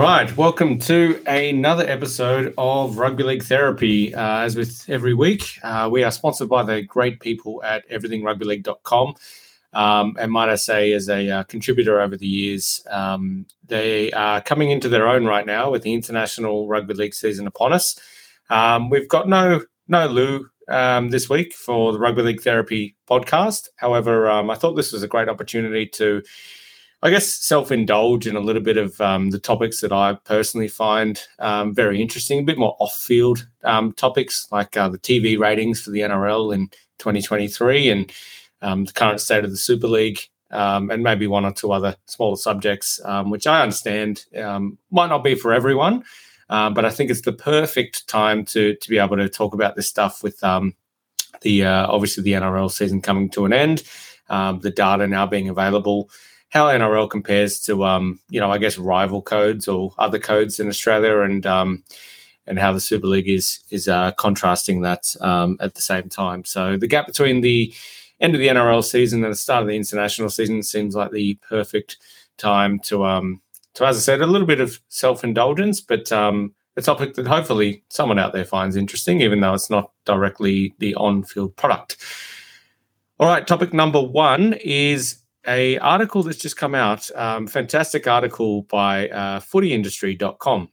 Right, welcome to another episode of Rugby League Therapy. Uh, as with every week, uh, we are sponsored by the great people at everythingrugbyleague.com. Um, and might I say, as a uh, contributor over the years, um, they are coming into their own right now with the international rugby league season upon us. Um, we've got no no Lou um, this week for the Rugby League Therapy podcast. However, um, I thought this was a great opportunity to I guess self indulge in a little bit of um, the topics that I personally find um, very interesting, a bit more off field um, topics like uh, the TV ratings for the NRL in 2023 and um, the current state of the Super League, um, and maybe one or two other smaller subjects, um, which I understand might not be for everyone. Uh, but I think it's the perfect time to to be able to talk about this stuff with the uh, obviously the NRL season coming to an end, the data now being available how NRL compares to, um, you know, I guess rival codes or other codes in Australia, and um, and how the Super League is is uh, contrasting that um, at the same time. So the gap between the end of the NRL season and the start of the international season seems like the perfect time to, um, to as I said, a little bit of self indulgence, but um, a topic that hopefully someone out there finds interesting, even though it's not directly the on field product. All right, topic number one is a article that's just come out, um, fantastic article by uh, footyindustry.com,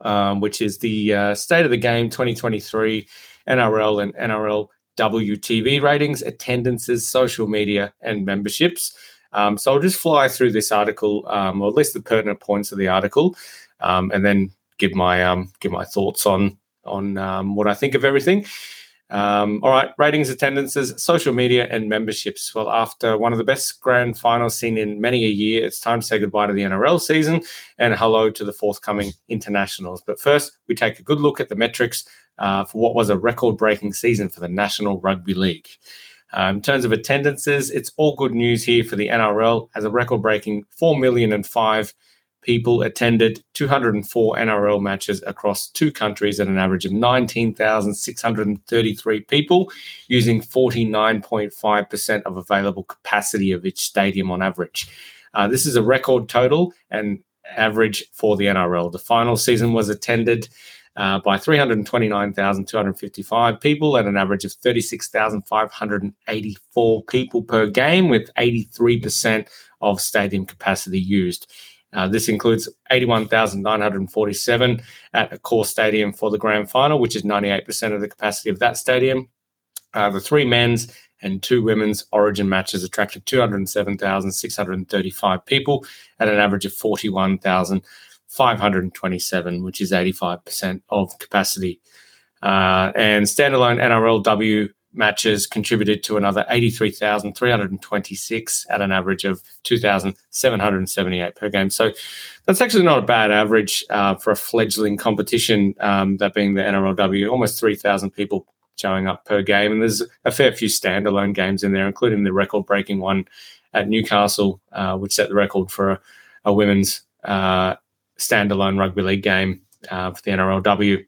um, which is the uh, state of the game 2023 NRL and NRLW TV ratings, attendances, social media, and memberships. Um, so I'll just fly through this article, um, or at least the pertinent points of the article, um, and then give my um, give my thoughts on on um, what I think of everything. Um, all right, ratings, attendances, social media, and memberships. Well, after one of the best grand finals seen in many a year, it's time to say goodbye to the NRL season and hello to the forthcoming internationals. But first, we take a good look at the metrics uh, for what was a record breaking season for the National Rugby League. Um, in terms of attendances, it's all good news here for the NRL as a record breaking 4 million and five people attended 204 NRL matches across two countries at an average of 19,633 people, using 49.5% of available capacity of each stadium on average. Uh, this is a record total and average for the NRL. The final season was attended uh, by 329,255 people at an average of 36,584 people per game, with 83% of stadium capacity used. Uh, this includes 81,947 at Accor stadium for the grand final, which is 98% of the capacity of that stadium. Uh, the three men's and two women's origin matches attracted 207,635 people at an average of 41,527, which is 85% of capacity. Uh, and standalone NRLW matches contributed to another 83,326 at an average of 2,778 per game. So that's actually not a bad average uh, for a fledgling competition, um, that being the NRLW, almost 3,000 people showing up per game. And there's a fair few standalone games in there, including the record breaking one at Newcastle, uh, which set the record for a, a women's uh, standalone rugby league game uh, for the NRLW.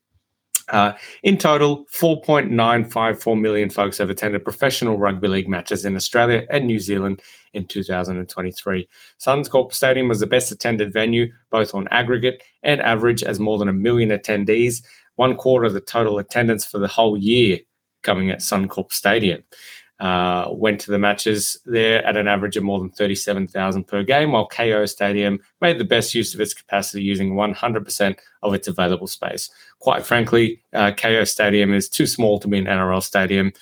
Uh, in total, 4.954 million folks have attended professional rugby league matches in Australia and New Zealand in 2023. Suncorp Stadium was the best attended venue, both on aggregate and average, as more than a million attendees, one quarter of the total attendance for the whole year coming at Suncorp Stadium uh, went to the matches there at an average of more than 37,000 per game, while Kayo Stadium made the best use of its capacity using 100% of its available space. Quite frankly, uh, Kayo Stadium is too small to be an NRL stadium,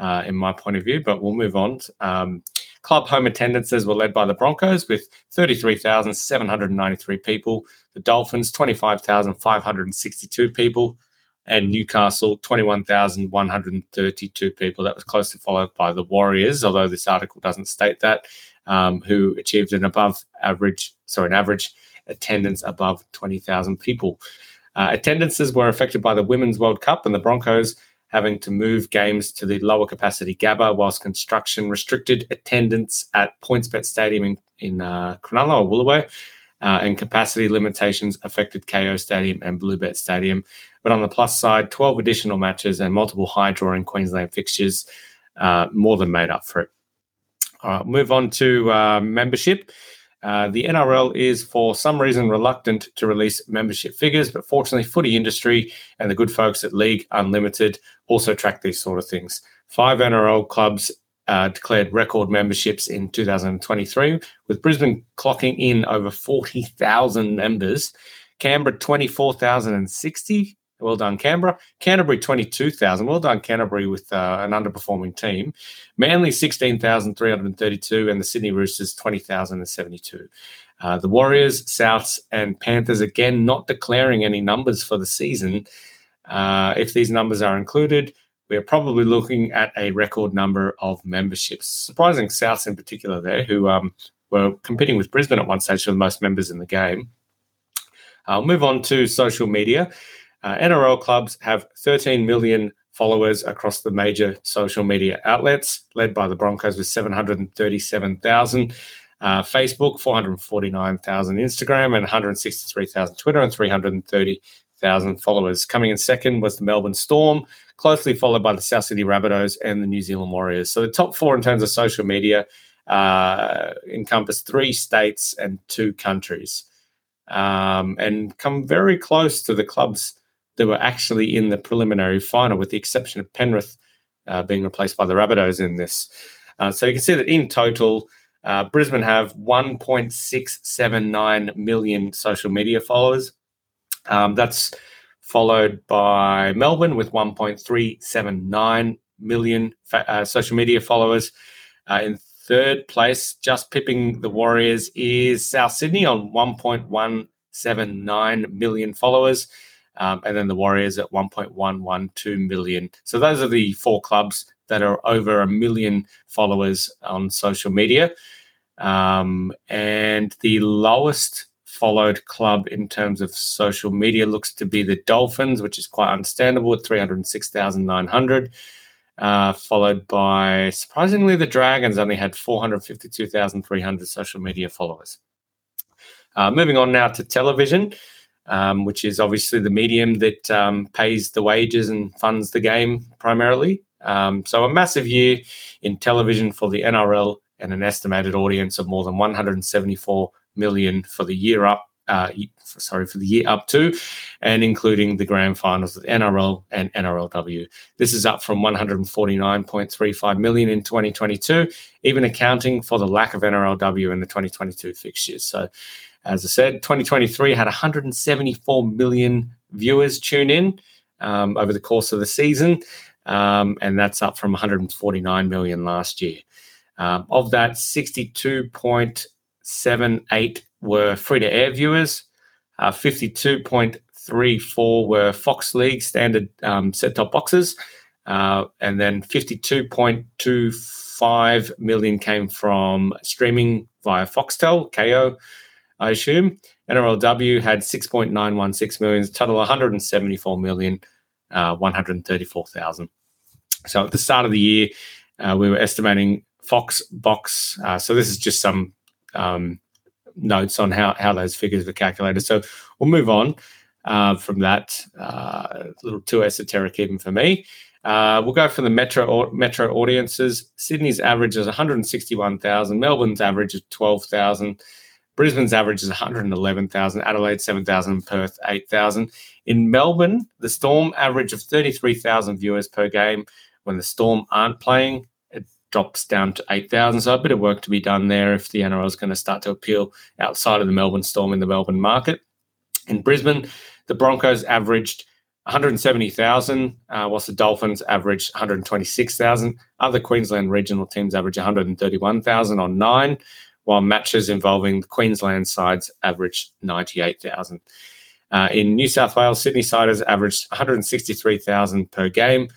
uh, in my point of view, but we'll move on. Um, club home attendances were led by the Broncos with 33,793 people, the Dolphins, 25,562 people, and Newcastle, 21,132 people. That was closely followed by the Warriors, although this article doesn't state that, um, who achieved an above average, sorry, an average attendance above 20,000 people. Uh, attendances were affected by the Women's World Cup and the Broncos having to move games to the lower capacity Gabba, whilst construction restricted attendance at PointsBet Stadium in, in uh, Cronulla or Woolooware. Uh, and capacity limitations affected Kayo Stadium and Bluebet Stadium. But on the plus side, 12 additional matches and multiple high drawing Queensland fixtures uh, more than made up for it. All right, move on to uh, membership. Uh, the NRL is, for some reason, reluctant to release membership figures, but fortunately, footy industry and the good folks at League Unlimited also track these sort of things. Five NRL clubs uh, declared record memberships in 2023, with Brisbane clocking in over 40,000 members, Canberra 24,060. Well done, Canberra. Canterbury 22,000. Well done, Canterbury, with uh, an underperforming team. Manly 16,332, and the Sydney Roosters 20,072. Uh, the Warriors, Souths, and Panthers again not declaring any numbers for the season. Uh, if these numbers are included, we're probably looking at a record number of memberships. Surprising Souths in particular there, who um, were competing with Brisbane at one stage for the most members in the game. I'll move on to social media. Uh, NRL clubs have 13 million followers across the major social media outlets, led by the Broncos with 737,000. Uh, Facebook, 449,000 Instagram, and 163,000 Twitter, and 330,000 followers. Coming in second was the Melbourne Storm, closely followed by the South Sydney Rabbitohs and the New Zealand Warriors. So the top four in terms of social media uh, encompass three states and two countries, um, and come very close to the clubs that were actually in the preliminary final, with the exception of Penrith uh, being replaced by the Rabbitohs in this. Uh, so you can see that in total, uh, Brisbane have 1.679 million social media followers. Um, that's followed by Melbourne with 1.379 million fa- uh, social media followers. Uh, in third place, just pipping the Warriors, is South Sydney on 1.179 million followers. Um, and then the Warriors at 1.112 million. So those are the four clubs that are over a million followers on social media. Um, and the lowest followed club in terms of social media looks to be the Dolphins, which is quite understandable at 306,900. Uh, followed by surprisingly the Dragons only had 452,300 social media followers. Uh, moving on now to television um, which is obviously the medium that um, pays the wages and funds the game primarily. Um, so, a massive year in television for the NRL and an estimated audience of more than 174 million for the year up. Uh, sorry, for the year up to, and including the grand finals of the NRL and NRLW. This is up from 149.35 million in 2022, even accounting for the lack of NRLW in the 2022 fixtures. So, as I said, 2023 had 174 million viewers tune in um, over the course of the season, um, and that's up from 149 million last year. Um, of that, 62.78 were free to air viewers, uh, 52.34 were Fox League standard um, set top boxes, uh, and then 52.25 million came from streaming via Foxtel, Kayo. I assume. NRLW had 6.916 million, total 174 million, uh, 134,000. So at the start of the year, uh, we were estimating Fox box. Uh, so this is just some um, notes on how, how those figures were calculated. So we'll move on uh, from that. Uh, a little too esoteric even for me. Uh, we'll go for the metro metro audiences. Sydney's average is 161,000. Melbourne's average is 12,000. Brisbane's average is 111,000, Adelaide 7,000, Perth 8,000. In Melbourne, the Storm average of 33,000 viewers per game. When the Storm aren't playing, it drops down to 8,000. So a bit of work to be done there if the NRL is going to start to appeal outside of the Melbourne Storm in the Melbourne market. In Brisbane, the Broncos averaged 170,000, uh, whilst the Dolphins averaged 126,000. Other Queensland regional teams average 131,000 on nine while matches involving the Queensland sides averaged 98,000. Uh, in New South Wales, Sydney Siders averaged 163,000 per game,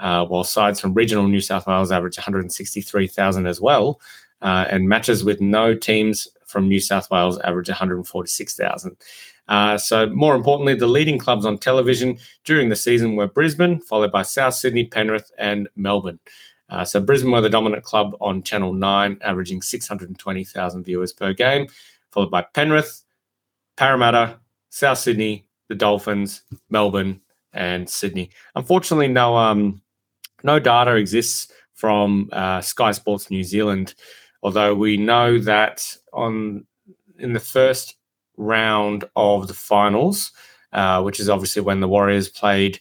uh, while sides from regional New South Wales averaged 163,000 as well. Uh, and matches with no teams from New South Wales averaged 146,000. Uh, so, more importantly, the leading clubs on television during the season were Brisbane, followed by South Sydney, Penrith, and Melbourne. Uh, so Brisbane were the dominant club on Channel 9, averaging 620,000 viewers per game, followed by Penrith, Parramatta, South Sydney, the Dolphins, Melbourne, and Sydney. Unfortunately, no um, no data exists from uh, Sky Sports New Zealand, although we know that on in the first round of the finals, uh, which is obviously when the Warriors played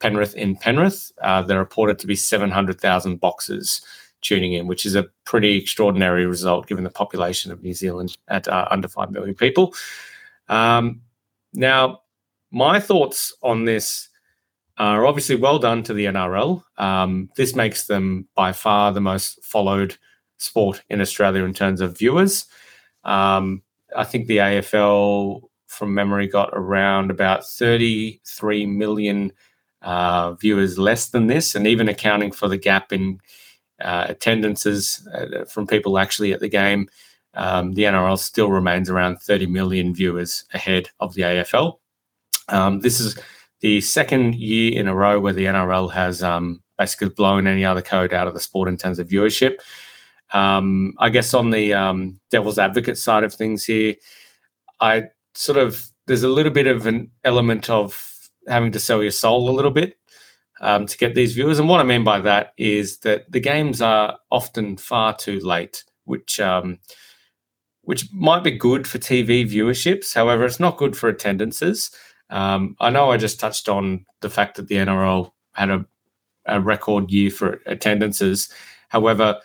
Penrith in Penrith, uh, they're reported to be 700,000 boxes tuning in, which is a pretty extraordinary result given the population of New Zealand at uh, under 5 million people. Um, now, my thoughts on this are obviously well done to the NRL. Um, this makes them by far the most followed sport in Australia in terms of viewers. Um, I think the AFL, from memory, got around about 33 million uh, viewers less than this, and even accounting for the gap in uh, attendances uh, from people actually at the game, um, the NRL still remains around 30 million viewers ahead of the AFL. Um, this is the second year in a row where the NRL has um, basically blown any other code out of the sport in terms of viewership. Um, I guess on the um, devil's advocate side of things here, I sort of there's a little bit of an element of having to sell your soul a little bit um, to get these viewers. And what I mean by that is that the games are often far too late, which um, which might be good for TV viewerships. However, it's not good for attendances. Um, I know I just touched on the fact that the NRL had a, a record year for attendances. However,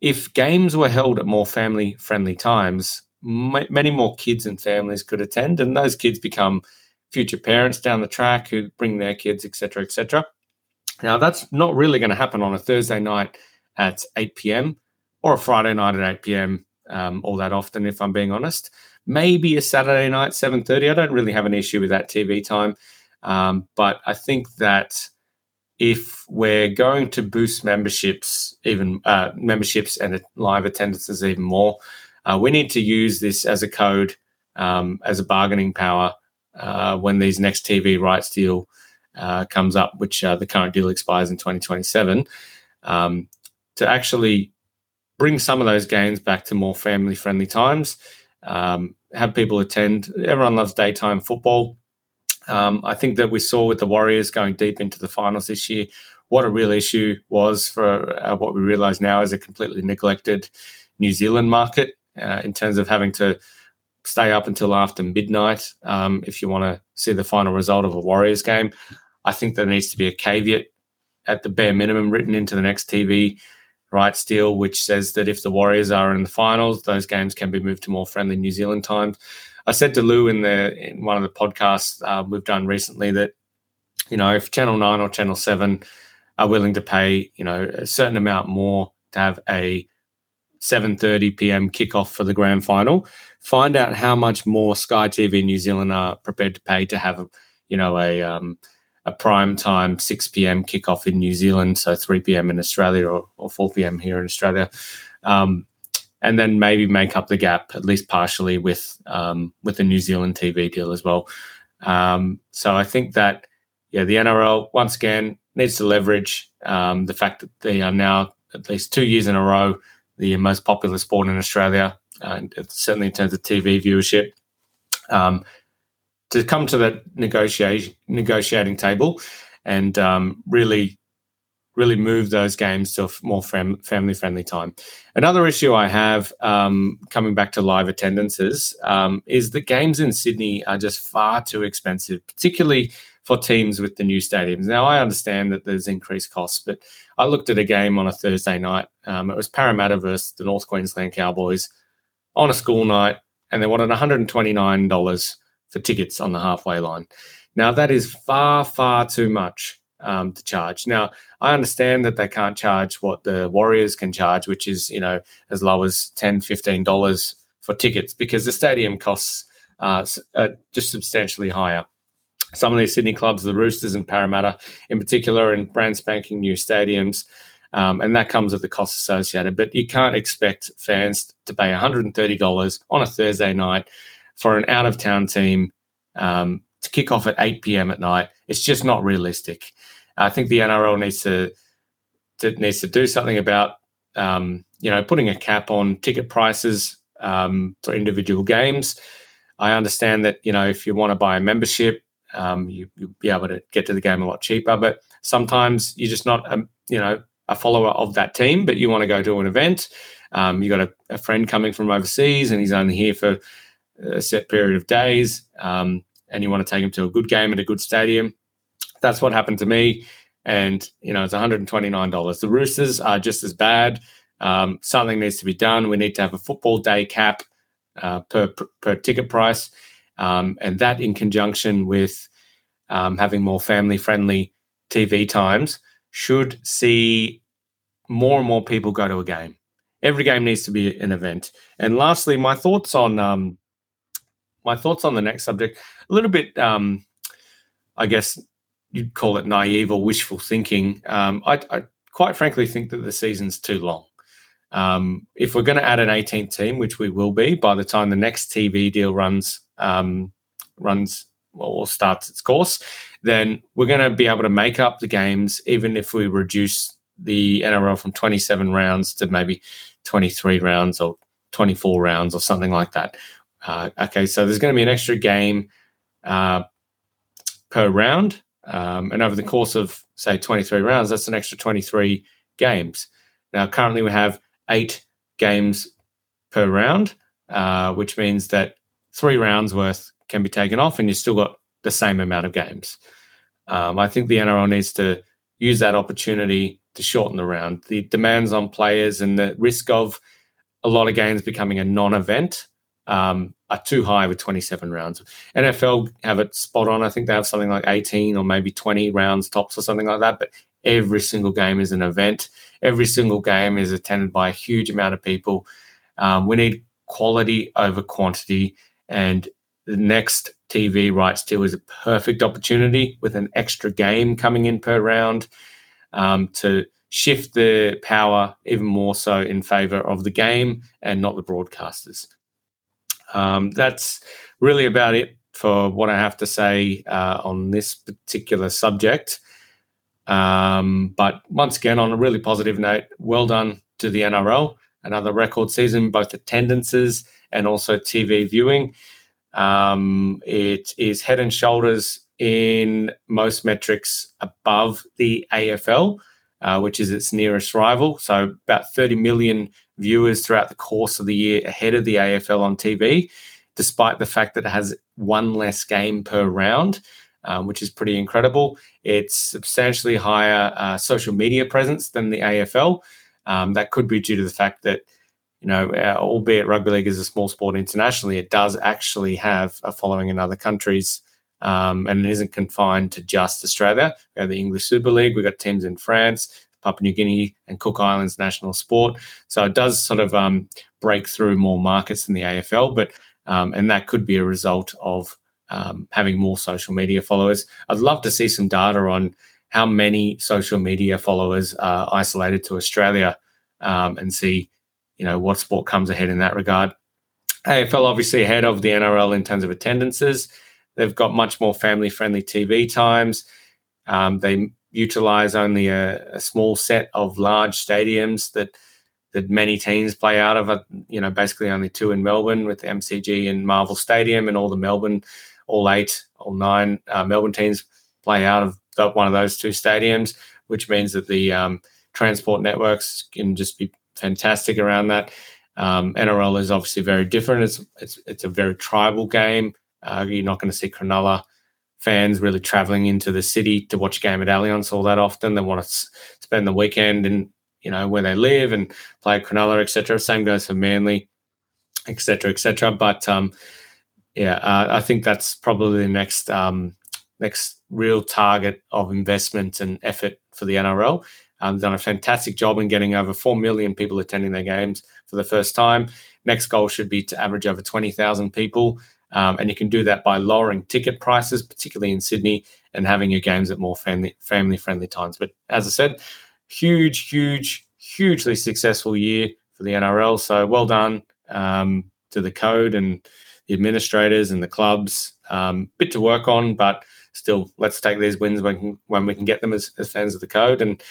if games were held at more family friendly times, many more kids and families could attend, and those kids become future parents down the track who bring their kids, etc., etc. Now, that's not really going to happen on a Thursday night at 8 p.m. or a Friday night at 8 p.m. Um, all that often, if I'm being honest. Maybe a Saturday night, 7:30. I don't really have an issue with that TV time, um, but I think that if we're going to boost memberships, even uh, memberships and live attendances even more, uh, we need to use this as a code, um, as a bargaining power uh, when these next TV rights deal uh, comes up, which uh, the current deal expires in 2027, um, to actually bring some of those games back to more family friendly times, um, have people attend. Everyone loves daytime football. Um, I think that we saw with the Warriors going deep into the finals this year what a real issue was for uh, what we realize now is a completely neglected New Zealand market uh, in terms of having to stay up until after midnight um, if you want to see the final result of a Warriors game. I think there needs to be a caveat at the bare minimum written into the next TV rights deal, which says that if the Warriors are in the finals, those games can be moved to more friendly New Zealand times. I said to Lou in the in one of the podcasts uh, we've done recently that you know if Channel Nine or Channel Seven are willing to pay you know a certain amount more to have a 7:30 p.m. kickoff for the grand final. Find out how much more Sky TV New Zealand are prepared to pay to have, you know, a um, a prime time 6 p.m. kickoff in New Zealand, so 3 p.m. in Australia or, or 4 p.m. here in Australia, um, and then maybe make up the gap at least partially with um, with the New Zealand TV deal as well. Um, so I think that yeah, the NRL once again needs to leverage um, the fact that they are now at least two years in a row the most popular sport in Australia, uh, certainly in terms of TV viewership. Um, to come to that negotiation negotiating table and um, really really move those games to a more fam- family friendly time. Another issue I have um, coming back to live attendances um, is that games in Sydney are just far too expensive, particularly for teams with the new stadiums. Now, I understand that there's increased costs, but I looked at a game on a Thursday night. Um, it was Parramatta versus the North Queensland Cowboys on a school night, and they wanted $129 for tickets on the halfway line. Now, that is far, far too much um, to charge. Now, I understand that they can't charge what the Warriors can charge, which is, you know, as low as $10, $15 for tickets because the stadium costs uh, are just substantially higher some of these Sydney clubs, the Roosters and Parramatta in particular, in brand spanking new stadiums. Um, and that comes at the cost associated. But you can't expect fans to pay $130 on a Thursday night for an out of town team um, to kick off at 8 p.m. at night. It's just not realistic. I think the NRL needs to, to needs to do something about um, you know putting a cap on ticket prices um, for individual games. I understand that you know if you want to buy a membership, um, you, will be able to get to the game a lot cheaper. But sometimes you're just not, a, you know, a follower of that team, but you want to go to an event. Um, you got a, a, friend coming from overseas, and he's only here for a set period of days, um, and you want to take him to a good game at a good stadium. That's what happened to me, and you know it's one hundred and twenty nine dollars. The Roosters are just as bad. Um, something needs to be done. We need to have a football day cap uh, per, per ticket price, um, and that in conjunction with um, having more family friendly TV times should see more and more people go to a game. Every game needs to be an event. And lastly, my thoughts on um, my thoughts on the next subject. A little bit, um, I guess you'd call it naive or wishful thinking. Um, I, I, quite frankly think that the season's too long. Um, if we're going to add an 18th team, which we will be by the time the next TV deal runs um, runs or starts its course, then we're going to be able to make up the games, even if we reduce the NRL from 27 rounds to maybe 23 rounds or 24 rounds or something like that. Uh, okay, so there's going to be an extra game uh, per round. Um, and over the course of, say, 23 rounds, that's an extra 23 games. Now, currently we have eight games per round, uh, which means that three rounds worth can be taken off and you've still got the same amount of games. Um, I think the NRL needs to use that opportunity to shorten the round. The demands on players and the risk of a lot of games becoming a non event um, are too high with 27 rounds. NFL have it spot on. I think they have something like 18 or maybe 20 rounds tops or something like that. But every single game is an event. Every single game is attended by a huge amount of people. Um, we need quality over quantity. And the next TV rights deal is a perfect opportunity with an extra game coming in per round um, to shift the power even more so in favor of the game and not the broadcasters. Um, that's really about it for what I have to say uh, on this particular subject. Um, but once again, on a really positive note, well done to the NRL. Another record season, both attendances and also TV viewing. Um, it is head and shoulders in most metrics above the AFL, uh, which is its nearest rival. So about 30 million viewers throughout the course of the year ahead of the AFL on TV, despite the fact that it has one less game per round, um, which is pretty incredible. It's substantially higher uh, social media presence than the AFL. Um, that could be due to the fact that, you know, uh, albeit rugby league is a small sport internationally, it does actually have a following in other countries. Um, and it isn't confined to just Australia. We have the English Super League. We've got teams in France, Papua New Guinea and Cook Islands national sport. So it does sort of um, break through more markets than the AFL, but um, and that could be a result of um, having more social media followers. I'd love to see some data on how many social media followers are isolated to Australia um, and see, you know, what sport comes ahead in that regard. AFL obviously ahead of the NRL in terms of attendances. They've got much more family friendly TV times. Um, they utilize only a, a, small set of large stadiums that that many teams play out of. Uh, you know, basically only two in Melbourne with the MCG and Marvel Stadium, and all the Melbourne, all eight, all nine uh, Melbourne teams play out of the, one of those two stadiums, which means that the um, transport networks can just be fantastic around that. Um, NRL is obviously very different. It's it's it's a very tribal game. Uh, you're not going to see Cronulla fans really traveling into the city to watch a game at Allianz all that often. They want to s- spend the weekend in you know where they live and play Cronulla, etc. Same goes for Manly, etc., etc. But um, yeah, uh, I think that's probably the next um, next real target of investment and effort for the NRL. Um, done a fantastic job in getting over four million people attending their games for the first time. Next goal should be to average over twenty thousand people. Um, and you can do that by lowering ticket prices, particularly in Sydney, and having your games at more family family friendly times. But as I said, huge, huge, hugely successful year for the NRL. So well done um, to the code and the administrators and the clubs. Um, bit to work on, but still, let's take these wins when, when we can get them as, as fans of the code. And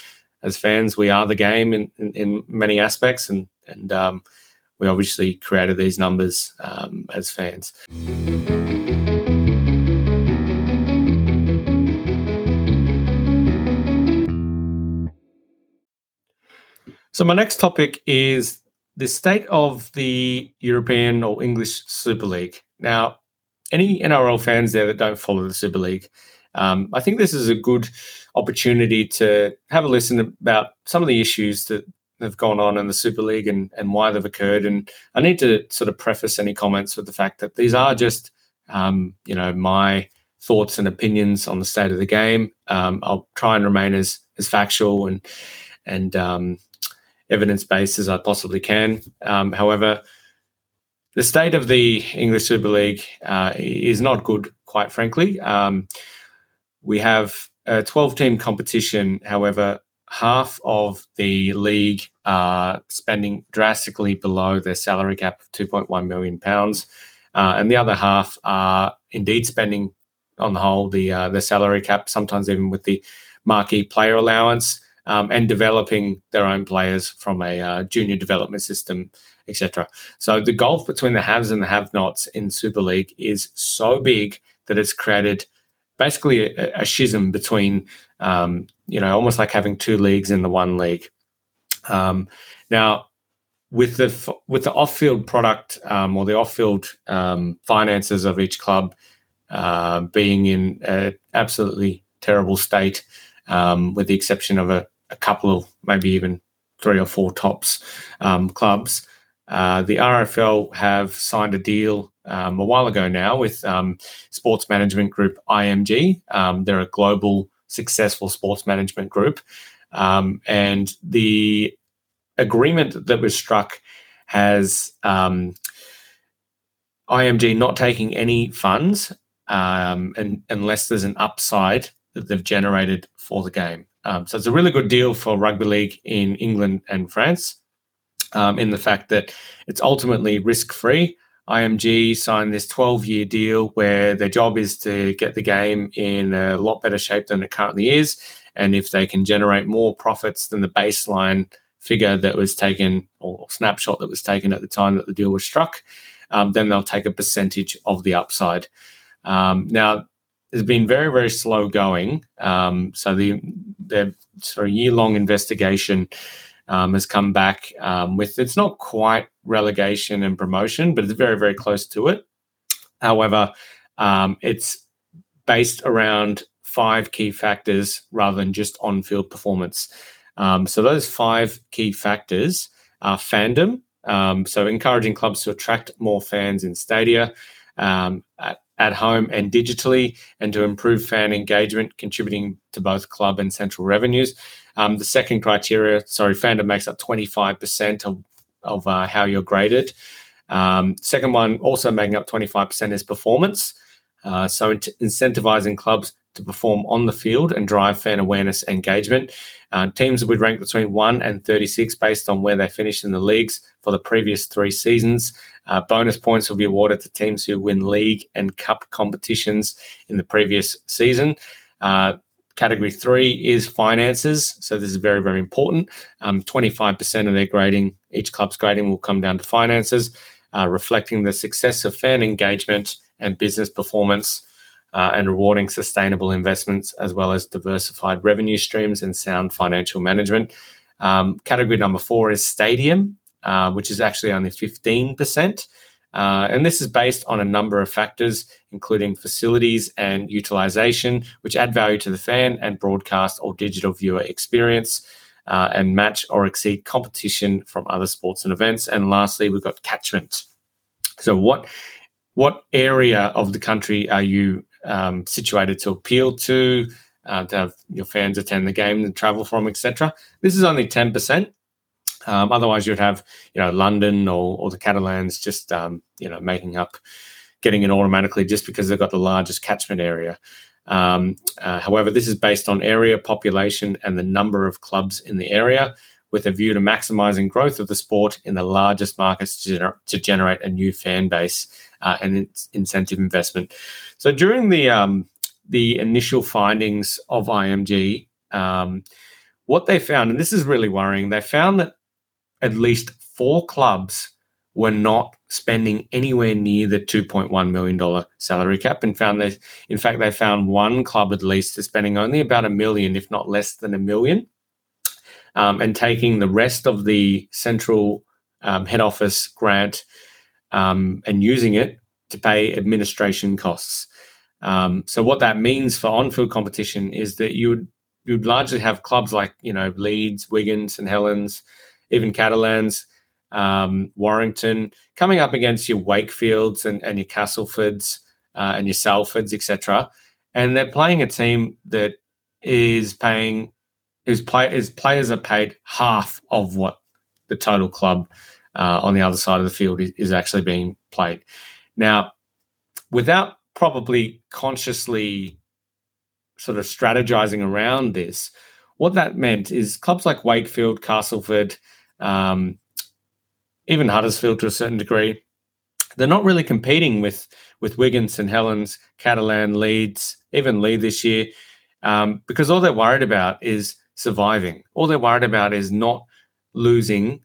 as fans, we are the game in, in, in many aspects. And, and um, we obviously created these numbers um, as fans. So, my next topic is the state of the European or English Super League. Now, any NRL fans there that don't follow the Super League, um, I think this is a good opportunity to have a listen about some of the issues that have gone on in the Super League and, and why they've occurred. And I need to sort of preface any comments with the fact that these are just, um, you know, my thoughts and opinions on the state of the game. Um, I'll try and remain as as factual and and um, evidence based as I possibly can. Um, however, the state of the English Super League uh, is not good, quite frankly. We have a 12 team competition. However, half of the league are spending drastically below their salary cap of 2.1 million pounds, uh, and the other half are indeed spending on the whole the uh, the salary cap, sometimes even with the marquee player allowance um, and developing their own players from a uh, junior development system, etc. So the gulf between the haves and the have-nots in Super League is so big that it's created basically a, a schism between, um, you know, almost like having two leagues in the one league. Um, now, with the with the off-field product um, or the off-field um, finances of each club uh, being in an absolutely terrible state, um, with the exception of a, a, couple of maybe even three or four tops um, clubs. Uh, the RFL have signed a deal um, a while ago now with um, sports management group IMG. Um, they're a global successful sports management group. Um, and the agreement that was struck has IMG not taking any funds um, and, unless there's an upside that they've generated for the game. Um, so it's a really good deal for rugby league in England and France um, in the fact that it's ultimately risk free. IMG signed this 12 year deal where their job is to get the game in a lot better shape than it currently is. And if they can generate more profits than the baseline figure that was taken or snapshot that was taken at the time that the deal was struck, um, then they'll take a percentage of the upside. Um, now, has been very, very slow going. Um, so the the sort of year long investigation um, has come back um, with it's not quite relegation and promotion, but it's very, very close to it. However, um, it's based around five key factors rather than just on field performance. Um, so those five key factors are fandom. Um, so encouraging clubs to attract more fans in stadia. Um, at at home and digitally, and to improve fan engagement, contributing to both club and central revenues. Um, the second criteria, sorry, fandom makes up 25% of, of uh, how you're graded. Um, second one, also making up 25%, is performance. Uh, so, incentivizing clubs to perform on the field and drive fan awareness engagement. Uh, teams would rank between 1 and 36 based on where they finished in the leagues for the previous three seasons. Uh, bonus points will be awarded to teams who win league and cup competitions in the previous season. Uh, category three is finances. So this is very, very important. Um, 25% of their grading, each club's grading will come down to finances, uh, reflecting the success of fan engagement and business performance uh, and rewarding sustainable investments as well as diversified revenue streams and sound financial management. Um, category number four is stadium, uh, which is actually only 15%. Uh, and this is based on a number of factors, including facilities and utilization, which add value to the fan and broadcast or digital viewer experience. Uh, and match or exceed competition from other sports and events. And lastly, we've got catchment. So, what what area of the country are you um, situated to appeal to, uh, to have your fans attend the game and travel from, etc. This is only 10%. Um, otherwise, you'd have, you know, London or, or the Catalans just, um, you know, making up, getting it automatically just because they've got the largest catchment area. Um, uh, however, this is based on area, population, and the number of clubs in the area, with a view to maximizing growth of the sport in the largest markets to, gener- to generate a new fan base uh, and incentive investment. So during the um, the initial findings of IMG, um, what they found, and this is really worrying, they found that at least four clubs were not spending anywhere near the $2.1 million salary cap and found that in fact they found one club at least is spending only about a million if not less than a million um, and taking the rest of the central um, head office grant um, and using it to pay administration costs. Um, so what that means for on-field competition is that you would you'd largely have clubs like you know Leeds, Wigan, St Helens, even Catalans, um, Warrington coming up against your Wakefields and, and your Castlefords uh, and your Salfords, etc. And they're playing a team that is paying whose play his players are paid half of what the total club uh, on the other side of the field is, is actually being played. Now, without probably consciously sort of strategizing around this, what that meant is clubs like Wakefield, Castleford, um, even Huddersfield to a certain degree, they're not really competing with with Wigan, St Helens, Catalan, Leeds, even Leeds this year, um, because all they're worried about is surviving. All they're worried about is not losing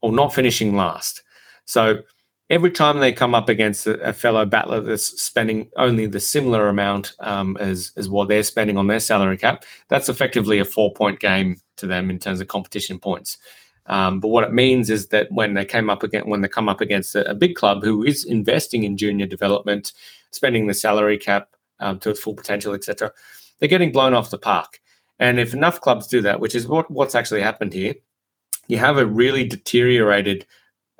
or not finishing last. So every time they come up against a, a fellow battler that's spending only the similar amount um, as as what they're spending on their salary cap, that's effectively a four point game to them in terms of competition points. Um, but what it means is that when they came up against when they come up against a, a big club who is investing in junior development, spending the salary cap um, to its full potential, etc., they're getting blown off the park. And if enough clubs do that, which is what, what's actually happened here, you have a really deteriorated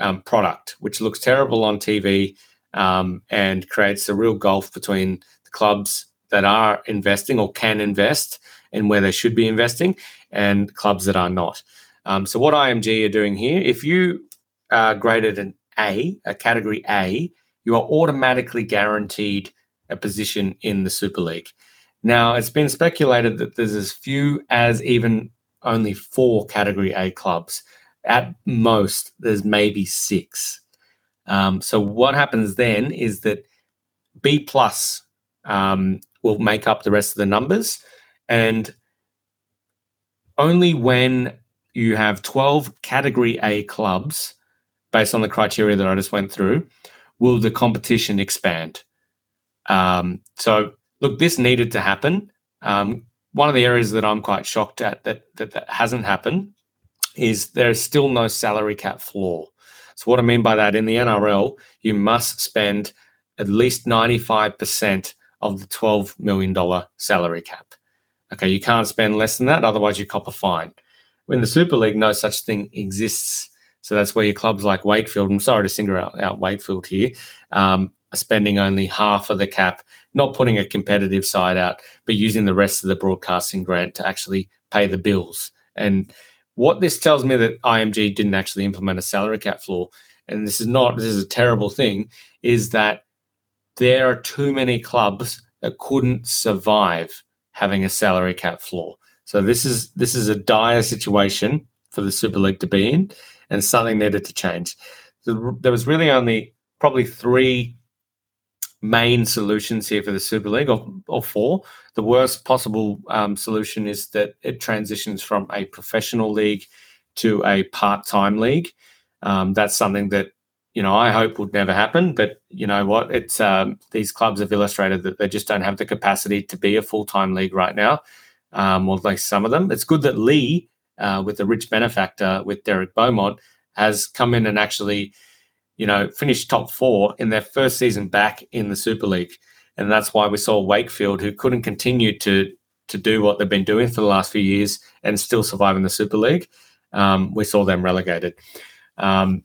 um, product, which looks terrible on TV um, and creates a real gulf between the clubs that are investing or can invest and where they should be investing and clubs that are not. Um, so, what IMG are doing here, if you are graded an A, a category A, you are automatically guaranteed a position in the Super League. Now, it's been speculated that there's as few as even only four category A clubs. At most, there's maybe six. Um, so what happens then is that B plus um, will make up the rest of the numbers, and only when you have 12 category A clubs, based on the criteria that I just went through, will the competition expand. Um, so, look, this needed to happen. Um, one of the areas that I'm quite shocked at that, that that hasn't happened is there's still no salary cap floor. So what I mean by that in the NRL, you must spend at least 95% of the $12 million salary cap. Okay, you can't spend less than that, otherwise you cop a fine. In the Super League, no such thing exists. So that's where your clubs like Wakefield, I'm sorry to single out, out Wakefield here, um, are spending only half of the cap not putting a competitive side out, but using the rest of the broadcasting grant to actually pay the bills. And what this tells me that IMG didn't actually implement a salary cap floor, and this is not this is a terrible thing, is that there are too many clubs that couldn't survive having a salary cap floor. So this is this is a dire situation for the Super League to be in, and something needed to change. there was really only probably three main solutions here for the Super League, or, or four. The worst possible um, solution is that it transitions from a professional league to a part-time league. Um, that's something that you know I hope would never happen. But you know what? It's um, these clubs have illustrated that they just don't have the capacity to be a full-time league right now, um, or like some of them. It's good that Leigh, uh, with the rich benefactor with Derek Beaumont, has come in and actually you know, finished top four in their first season back in the Super League. And that's why we saw Wakefield, who couldn't continue to to do what they've been doing for the last few years and still survive in the Super League. Um, we saw them relegated. Um,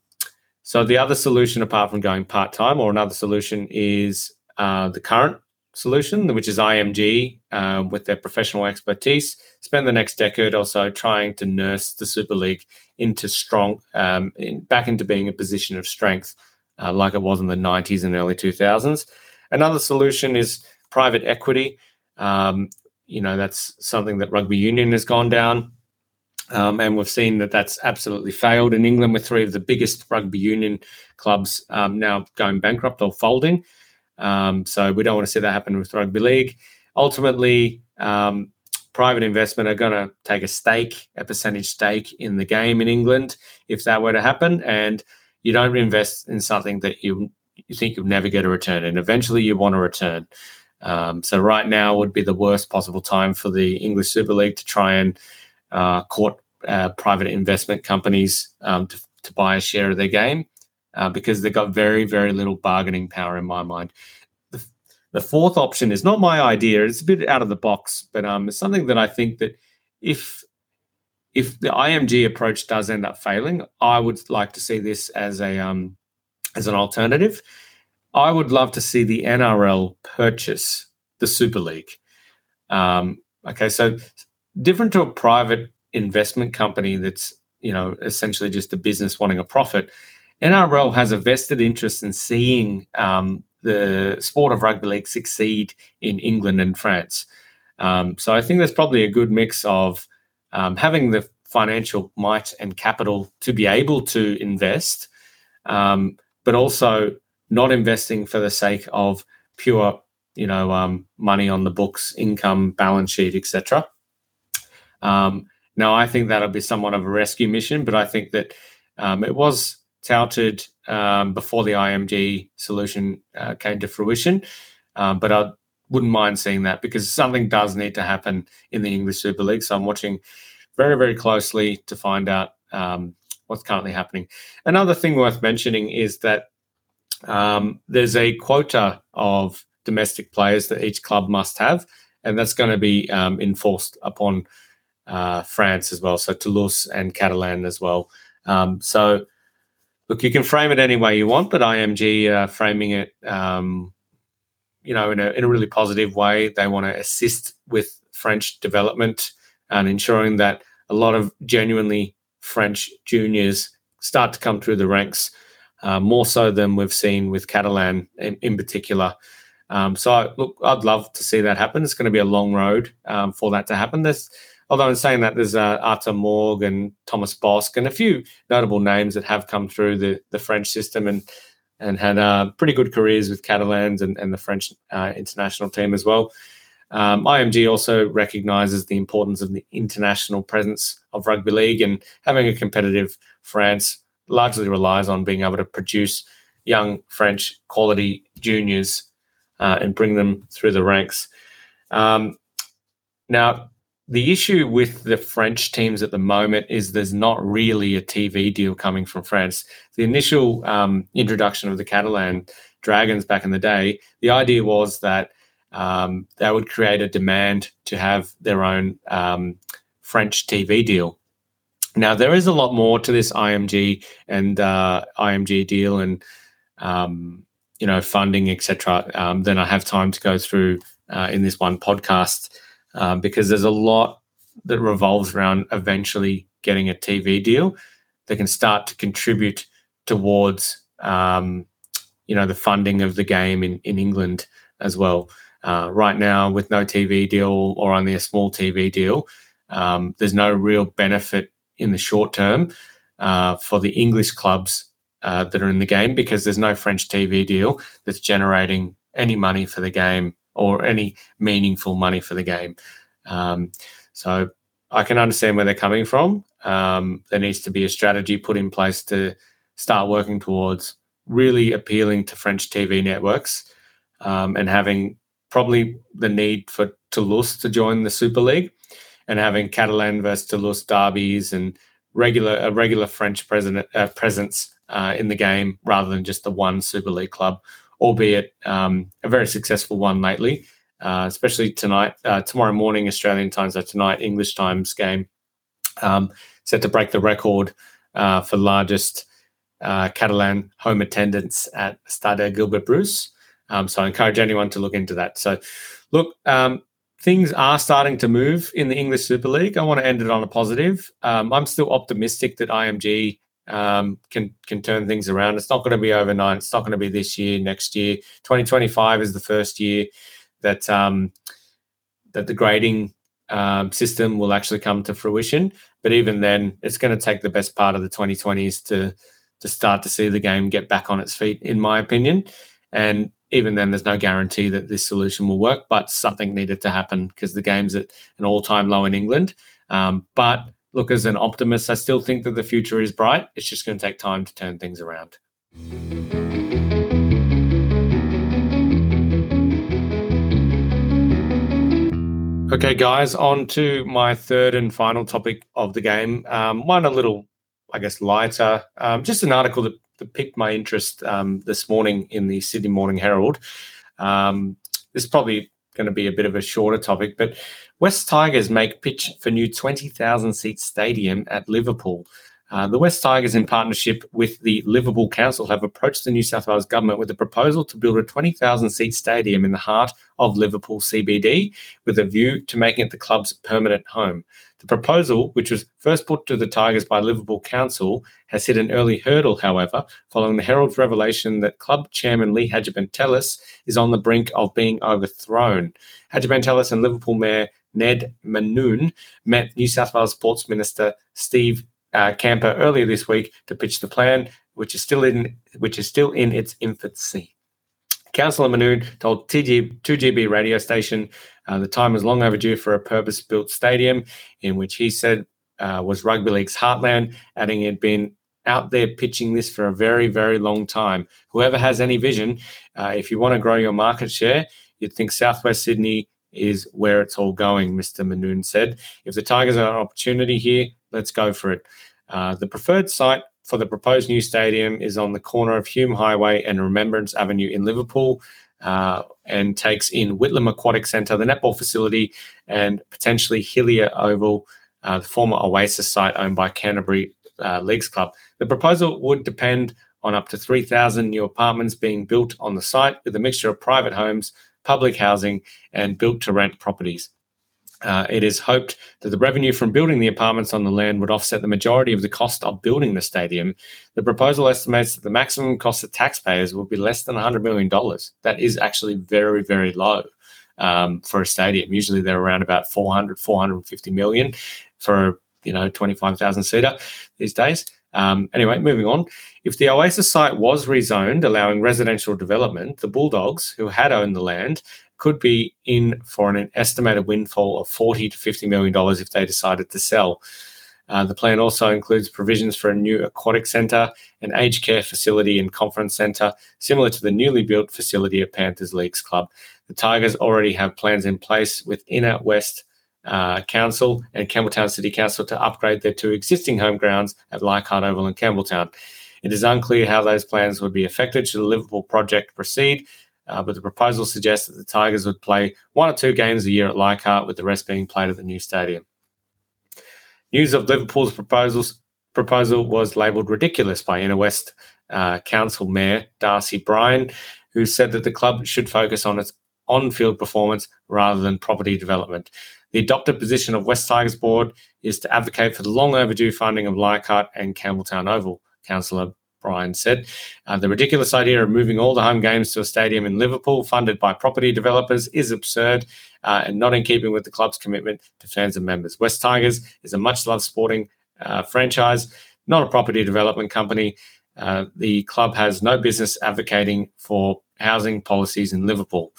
so the other solution, apart from going part time, or another solution, is uh, the current solution, which is IMG uh, with their professional expertise. Spend the next decade or so trying to nurse the Super League into strong, um, in, back into being a position of strength, uh, like it was in the 90s and early 2000s. Another solution is private equity. Um, you know, that's something that rugby union has gone down. Um, and we've seen that that's absolutely failed in England with three of the biggest rugby union clubs um, now going bankrupt or folding. Um, so we don't want to see that happen with rugby league. Ultimately, um, private investment are going to take a stake, a percentage stake in the game in England if that were to happen. And you don't invest in something that you you think you'll never get a return, and eventually you want a return. Um, so right now would be the worst possible time for the English Super League to try and uh, court uh, private investment companies um, to, to buy a share of their game uh, because they've got very, very little bargaining power in my mind. The, the, fourth option is not my idea. It's a bit out of the box, but um, it's something that I think that if if the IMG approach does end up failing, I would like to see this as a um, as an alternative. I would love to see the NRL purchase the Super League. Um, okay, so different to a private investment company that's you know essentially just a business wanting a profit. NRL has a vested interest in seeing um, the sport of rugby league succeed in England and France. Um, so I think there's probably a good mix of um, having the financial might and capital to be able to invest, um, but also not investing for the sake of pure, you know, um, money on the books, income, balance sheet, etc. Um, now, I think that'll be somewhat of a rescue mission, but I think that it was touted um, before the IMG solution uh, came to fruition. Um, but I wouldn't mind seeing that because something does need to happen in the English Super League. So I'm watching very, very closely to find out um, what's currently happening. Another thing worth mentioning is that um, there's a quota of domestic players that each club must have, and that's going to be um, enforced upon uh, France as well. So Toulouse and Catalan as well. Um, so look, you can frame it any way you want, but IMG uh, framing it, um, you know, in a in a really positive way. They want to assist with French development and ensuring that a lot of genuinely French juniors start to come through the ranks, uh, more so than we've seen with Catalan in, in particular. Um, so, look, I'd love to see that happen. It's going to be a long road um, for that to happen. There's although in saying that, there's uh, Arthur Mourgue and Thomas Bosc and a few notable names that have come through the, the French system and and had uh, pretty good careers with Catalans and, and the French uh, international team as well. Um, IMG also recognises the importance of the international presence of rugby league and having a competitive France largely relies on being able to produce young French quality juniors uh, and bring them through the ranks. Um, now, the issue with the French teams at the moment is there's not really a TV deal coming from France. The initial um, introduction of the Catalan Dragons back in the day, the idea was that um, they would create a demand to have their own um, French TV deal. Now there is a lot more to this IMG and uh, IMG deal and um, you know funding etc. Um, than I have time to go through uh, in this one podcast um, because there's a lot that revolves around eventually getting a TV deal that can start to contribute towards um, you know the funding of the game in, in England as well. Uh, right now, with no TV deal or only a small TV deal, um, there's no real benefit in the short term uh, for the English clubs uh, that are in the game because there's no French TV deal that's generating any money for the game or any meaningful money for the game. Um, so I can understand where they're coming from. Um, there needs to be a strategy put in place to start working towards really appealing to French TV networks um, and having probably the need for Toulouse to join the Super League and having Catalan versus Toulouse derbies and regular a regular French president, uh, presence uh, in the game rather than just the one Super League club albeit um, a very successful one lately, uh, especially tonight, uh, tomorrow morning, Australian time, so tonight, English times game, um, set to break the record uh, for largest uh, Catalan home attendance at Stade Gilbert Brutus. Um, so I encourage anyone to look into that. So, look, um, things are starting to move in the English Super League. I want to end it on a positive. Um, I'm still optimistic that IMG um, can can turn things around. It's not going to be overnight. It's not going to be this year, next year. 2025 is the first year that um, that the grading um, system will actually come to fruition. But even then, it's going to take the best part of the 2020s to to start to see the game get back on its feet, in my opinion. And even then, there's no guarantee that this solution will work. But something needed to happen because the game's at an all-time low in England. Um, but look, as an optimist, I still think that the future is bright. It's just going to take time to turn things around. Okay, guys, on to my third and final topic of the game. Um, one a little I guess, lighter. Um, just an article that, that piqued my interest um, this morning in the Sydney Morning Herald. Um, this is probably going to be a bit of a shorter topic, but West Tigers make pitch for new 20,000 seat stadium at Liverpool. Uh, the West Tigers, in partnership with the Liverpool Council, have approached the New South Wales government with a proposal to build a 20,000 seat stadium in the heart of Liverpool CBD with a view to making it the club's permanent home. The proposal, which was first put to the Tigers by Liverpool Council, has hit an early hurdle, however, following the Herald's revelation that club chairman Lee Hadjipantelis is on the brink of being overthrown. Hadjipantelis and Liverpool Mayor Ned Mannoun met New South Wales Sports Minister Steve uh, Kamper earlier this week to pitch the plan, which is still in which is still in its infancy. Councillor Mannoun told TG, 2GB radio station uh, the time is long overdue for a purpose-built stadium, in which he said uh, was rugby league's heartland, adding had been out there pitching this for a very, very long time. Whoever has any vision, uh, if you want to grow your market share, you'd think Southwest Sydney is where it's all going, Mr. Mannoun said. If the Tigers are an opportunity here, let's go for it. Uh, the preferred site for the proposed new stadium is on the corner of Hume Highway and Remembrance Avenue in Liverpool. Uh, and takes in Whitlam Aquatic Centre, the netball facility, and potentially Hillier Oval, uh, the former Oasis site owned by Canterbury uh, Leagues Club. The proposal would depend on up to 3,000 new apartments being built on the site with a mixture of private homes, public housing, and built to rent properties. Uh, it is hoped that the revenue from building the apartments on the land would offset the majority of the cost of building the stadium. The proposal estimates that the maximum cost to taxpayers will be less than $100 million. That is actually very, very low um, for a stadium. Usually they're around about 400, 450 million for, a you know, 25,000 seater these days. Um, anyway, moving on. If the Oasis site was rezoned, allowing residential development, the Bulldogs, who had owned the land, could be in for an estimated windfall of 40 to 50 million dollars if they decided to sell. Uh, the plan also includes provisions for a new aquatic centre, an aged care facility and conference centre, similar to the newly built facility at Panthers Leagues Club. The Tigers already have plans in place with Inner West uh, Council and Campbelltown City Council to upgrade their two existing home grounds at Leichhardt Oval and Campbelltown. It is unclear how those plans would be affected should the Liverpool project proceed, uh, but the proposal suggests that the Tigers would play one or two games a year at Leichhardt, with the rest being played at the new stadium. News of Liverpool's proposals, proposal was labelled ridiculous by Inner West uh, Council Mayor Darcy Byrne, who said that the club should focus on its on field performance rather than property development. The adopted position of West Tigers Board is to advocate for the long overdue funding of Leichhardt and Campbelltown Oval. Councillor Byrne said. Uh, the ridiculous idea of moving all the home games to a stadium in Liverpool, funded by property developers, is absurd uh, and not in keeping with the club's commitment to fans and members. West Tigers is a much loved sporting uh, franchise, not a property development company. Uh, the club has no business advocating for housing policies in Liverpool.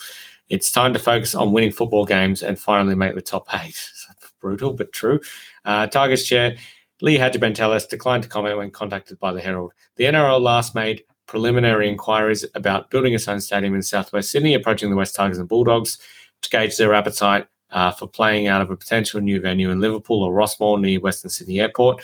It's time to focus on winning football games and finally make the top eight. Brutal, but true. Uh, Tigers chair Lee Hadjipantelis declined to comment when contacted by the Herald. The NRL last made preliminary inquiries about building its own stadium in southwest Sydney, approaching the West Tigers and Bulldogs to gauge their appetite uh, for playing out of a potential new venue in Liverpool or Rossmore near Western Sydney Airport.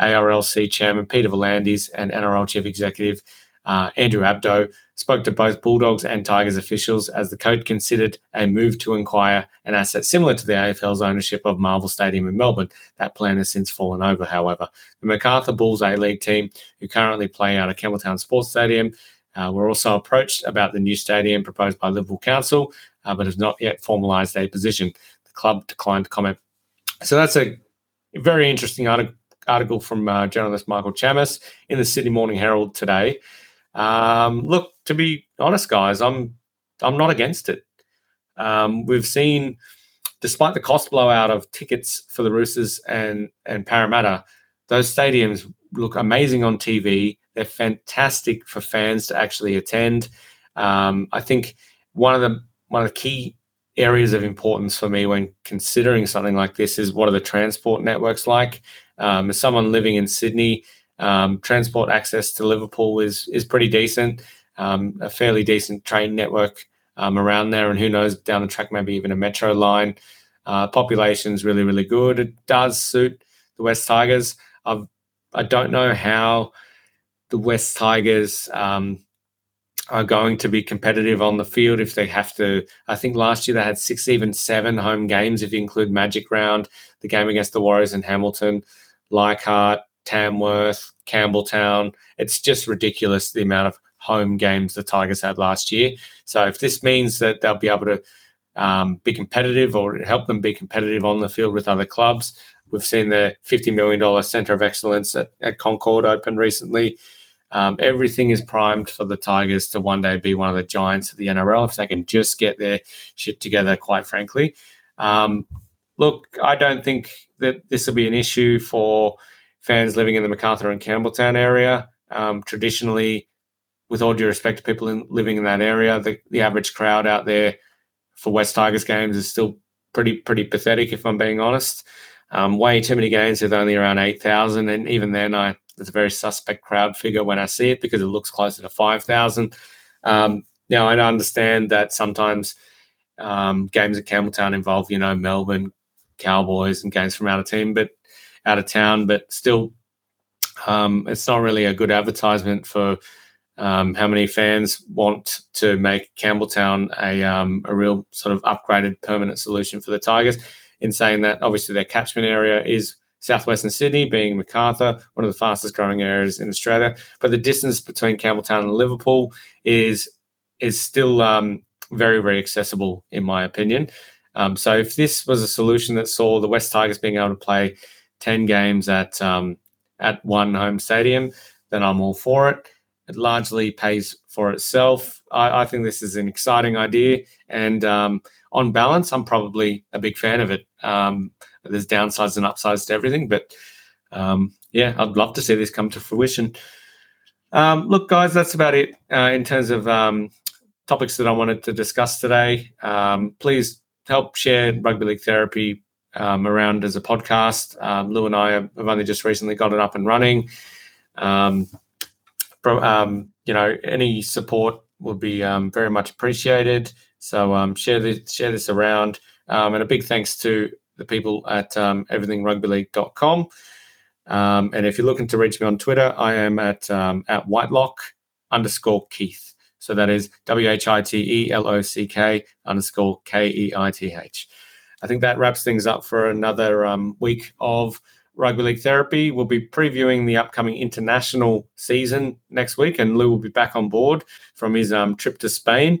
ARLC Chairman Peter V'landys and NRL Chief Executive uh, Andrew Abdo spoke to both Bulldogs and Tigers officials as the code considered a move to acquire an asset similar to the AFL's ownership of Marvel Stadium in Melbourne. That plan has since fallen over, however. The Macarthur Bulls A League team, who currently play out of Campbelltown Sports Stadium, uh, were also approached about the new stadium proposed by Liverpool Council, uh, but have not yet formalised a position. The club declined to comment. So that's a very interesting article article from uh, journalist Michael Chammas in the Sydney Morning Herald today. Um, look, to be honest, guys, I'm I'm not against it. Um, we've seen, despite the cost blowout of tickets for the Roosters and and Parramatta, those stadiums look amazing on TV. They're fantastic for fans to actually attend. Um, I think one of the one of the key areas of importance for me when considering something like this is what are the transport networks like? Um, as someone living in Sydney, um, transport access to Liverpool is is pretty decent. Um, a fairly decent train network um, around there, and who knows down the track maybe even a metro line. Uh, population's really really good. It does suit the West Tigers. I've I don't know how the West Tigers um, are going to be competitive on the field if they have to. I think last year they had six, even seven home games if you include Magic Round, the game against the Warriors in Hamilton, Leichhardt, Tamworth, Campbelltown. It's just ridiculous the amount of home games the Tigers had last year. So if this means that they'll be able to um, be competitive or help them be competitive on the field with other clubs, we've seen the $50 million Centre of Excellence at, at Concord open recently. Um, everything is primed for the Tigers to one day be one of the giants of the NRL if they can just get their shit together, quite frankly. Um, look, I don't think that this will be an issue for fans living in the Macarthur and Campbelltown area. Um, traditionally, with all due respect to people in, living in that area, the, the average crowd out there for West Tigers games is still pretty pretty pathetic, if I'm being honest. Um, way too many games with only around eight thousand, and even then, I it's a very suspect crowd figure when I see it because it looks closer to five thousand. Um, now I understand that sometimes um, games at Campbelltown involve you know Melbourne Cowboys and games from out of team, but out of town, but still, um, it's not really a good advertisement for um, how many fans want to make Campbelltown a, um, a real sort of upgraded permanent solution for the Tigers. In saying that, obviously their catchment area is southwestern Sydney, being Macarthur, one of the fastest growing areas in Australia. But the distance between Campbelltown and Liverpool is is still um, very very accessible in my opinion. Um, so if this was a solution that saw the West Tigers being able to play ten games at um, at one home stadium, then I'm all for it it largely pays for itself. I, I think this is an exciting idea, and um, on balance, I'm probably a big fan of it. Um, there's downsides and upsides to everything, but um, yeah, I'd love to see this come to fruition. Um, look, guys, that's about it uh, in terms of um, topics that I wanted to discuss today. Um, please help share rugby league therapy around as a podcast. Lou and I have only just recently got it up and running. Um, um, you know, any support would be um, very much appreciated. So um, share this share this around, um, and a big thanks to the people at um, everythingrugbyleague.com. Um, and if you're looking to reach me on Twitter, I am at um, at Whitelock underscore Keith. So that is W H I T E L O C K underscore K E I T H. I think that wraps things up for another week of Rugby League Therapy. We'll be previewing the upcoming international season next week, and Lou will be back on board from his um, trip to Spain.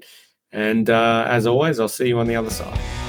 And uh, as always, I'll see you on the other side.